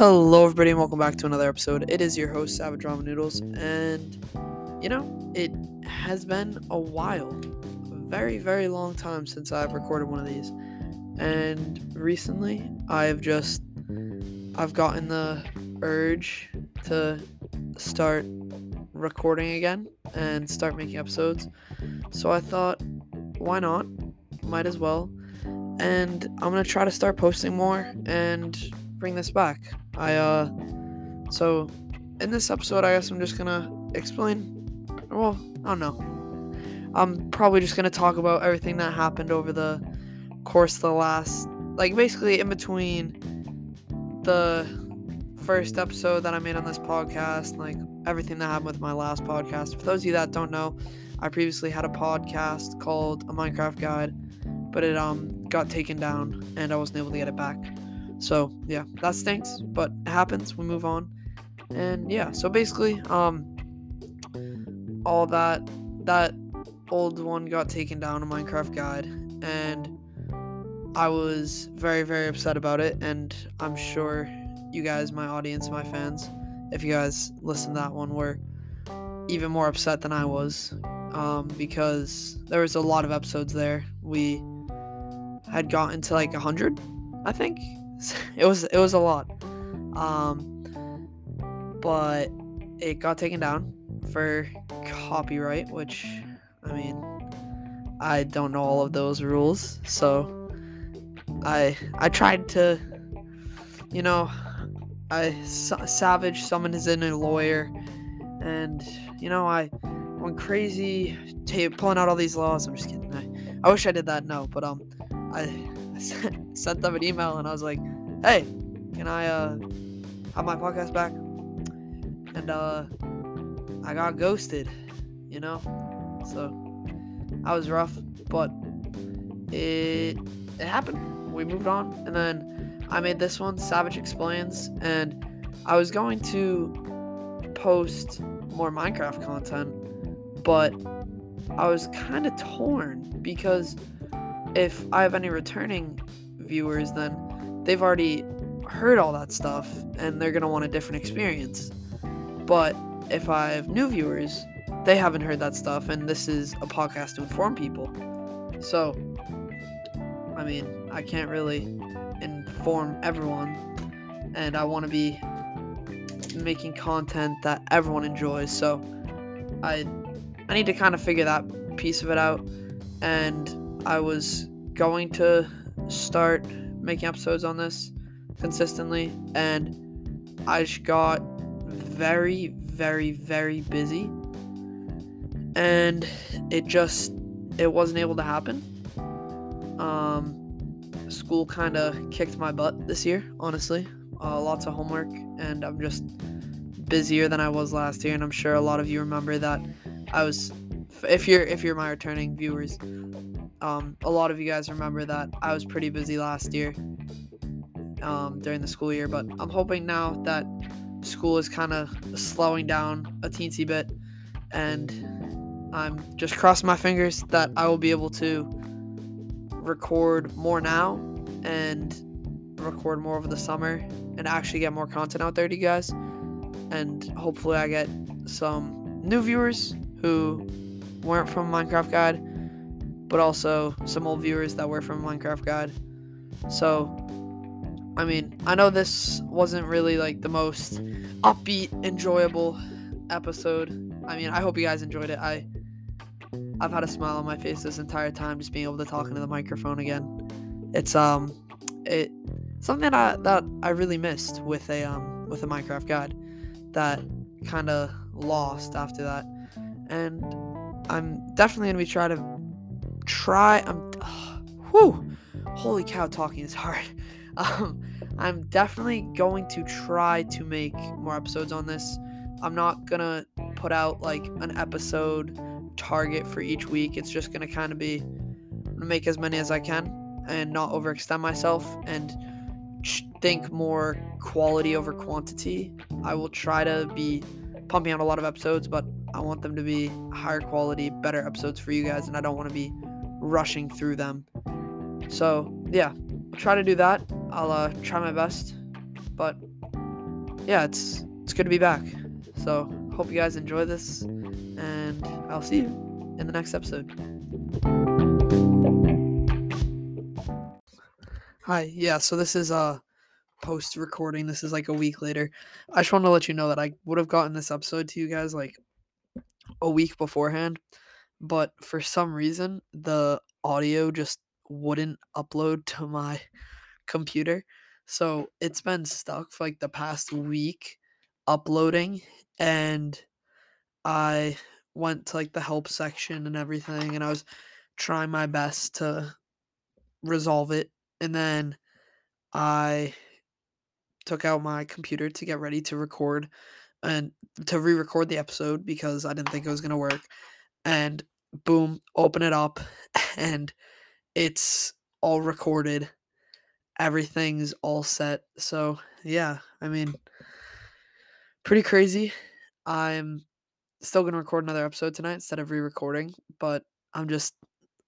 Hello, everybody, and welcome back to another episode. It is your host, Savage Ramen Noodles, and you know, it has been a while, a very, very long time since I've recorded one of these. And recently, I've just, I've gotten the urge to start recording again and start making episodes. So I thought, why not? Might as well. And I'm gonna try to start posting more and bring this back. I uh so in this episode I guess I'm just gonna explain well, I don't know. I'm probably just gonna talk about everything that happened over the course the last like basically in between the first episode that I made on this podcast, like everything that happened with my last podcast. For those of you that don't know, I previously had a podcast called A Minecraft Guide, but it um got taken down and I wasn't able to get it back. So yeah, that stinks, but it happens. We move on, and yeah. So basically, um, all that that old one got taken down a Minecraft guide, and I was very very upset about it, and I'm sure you guys, my audience, my fans, if you guys listened to that one, were even more upset than I was, um, because there was a lot of episodes there. We had gotten to like hundred, I think, it was it was a lot. Um, but it got taken down for copyright, which I mean, I don't know all of those rules, so I I tried to, you know, I Savage summoned his inner lawyer, and you know I went crazy, t- pulling out all these laws. I'm just kidding. I, I wish I did that. No, but um, I sent them an email and I was like, "Hey, can I uh have my podcast back?" And uh I got ghosted, you know. So I was rough, but it it happened. We moved on, and then I made this one, Savage Explains, and I was going to post more Minecraft content, but I was kind of torn because if I have any returning viewers, then they've already heard all that stuff and they're going to want a different experience. But if I have new viewers, they haven't heard that stuff, and this is a podcast to inform people. So, I mean, I can't really inform everyone, and I want to be making content that everyone enjoys. So, I I need to kind of figure that piece of it out, and I was going to start making episodes on this consistently, and I just got very, very, very busy, and it just it wasn't able to happen. Um, school kind of kicked my butt this year, honestly. Uh, lots of homework, and I'm just busier than I was last year, and I'm sure a lot of you remember that I was if you're if you're my returning viewers, um, a lot of you guys remember that I was pretty busy last year um, during the school year, but I'm hoping now that school is kind of slowing down a teensy bit, and I'm just crossing my fingers that I will be able to record more now and record more over the summer and actually get more content out there to you guys. And hopefully, I get some new viewers who weren't from Minecraft Guide, but also some old viewers that were from Minecraft Guide. So, I mean, I know this wasn't really like the most upbeat, enjoyable episode. I mean, I hope you guys enjoyed it. I I've had a smile on my face this entire time just being able to talk into the microphone again. It's um it something that I that I really missed with a um with a Minecraft guide that kind of lost after that. And I'm definitely gonna be trying to try. I'm, whew, holy cow, talking is hard. Um, I'm definitely going to try to make more episodes on this. I'm not gonna put out like an episode target for each week. It's just gonna kind of be make as many as I can and not overextend myself and think more quality over quantity. I will try to be pumping out a lot of episodes, but I want them to be higher quality, better episodes for you guys, and I don't want to be rushing through them. So, yeah, I'll try to do that. I'll uh, try my best. But yeah, it's it's good to be back. So hope you guys enjoy this, and I'll see you in the next episode. Hi, yeah, so this is uh post recording. This is like a week later. I just want to let you know that I would have gotten this episode to you guys like a week beforehand, but for some reason the audio just wouldn't upload to my computer. So it's been stuck for like the past week uploading and I went to like the help section and everything and I was trying my best to resolve it and then I took out my computer to get ready to record and to re-record the episode because I didn't think it was going to work and boom open it up and it's all recorded. Everything's all set. So yeah i mean pretty crazy. I'm still going to record another episode tonight instead of re-recording but i'm just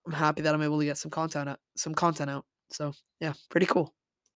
i'm happy that i'm able to get some content out some content out. So yeah pretty cool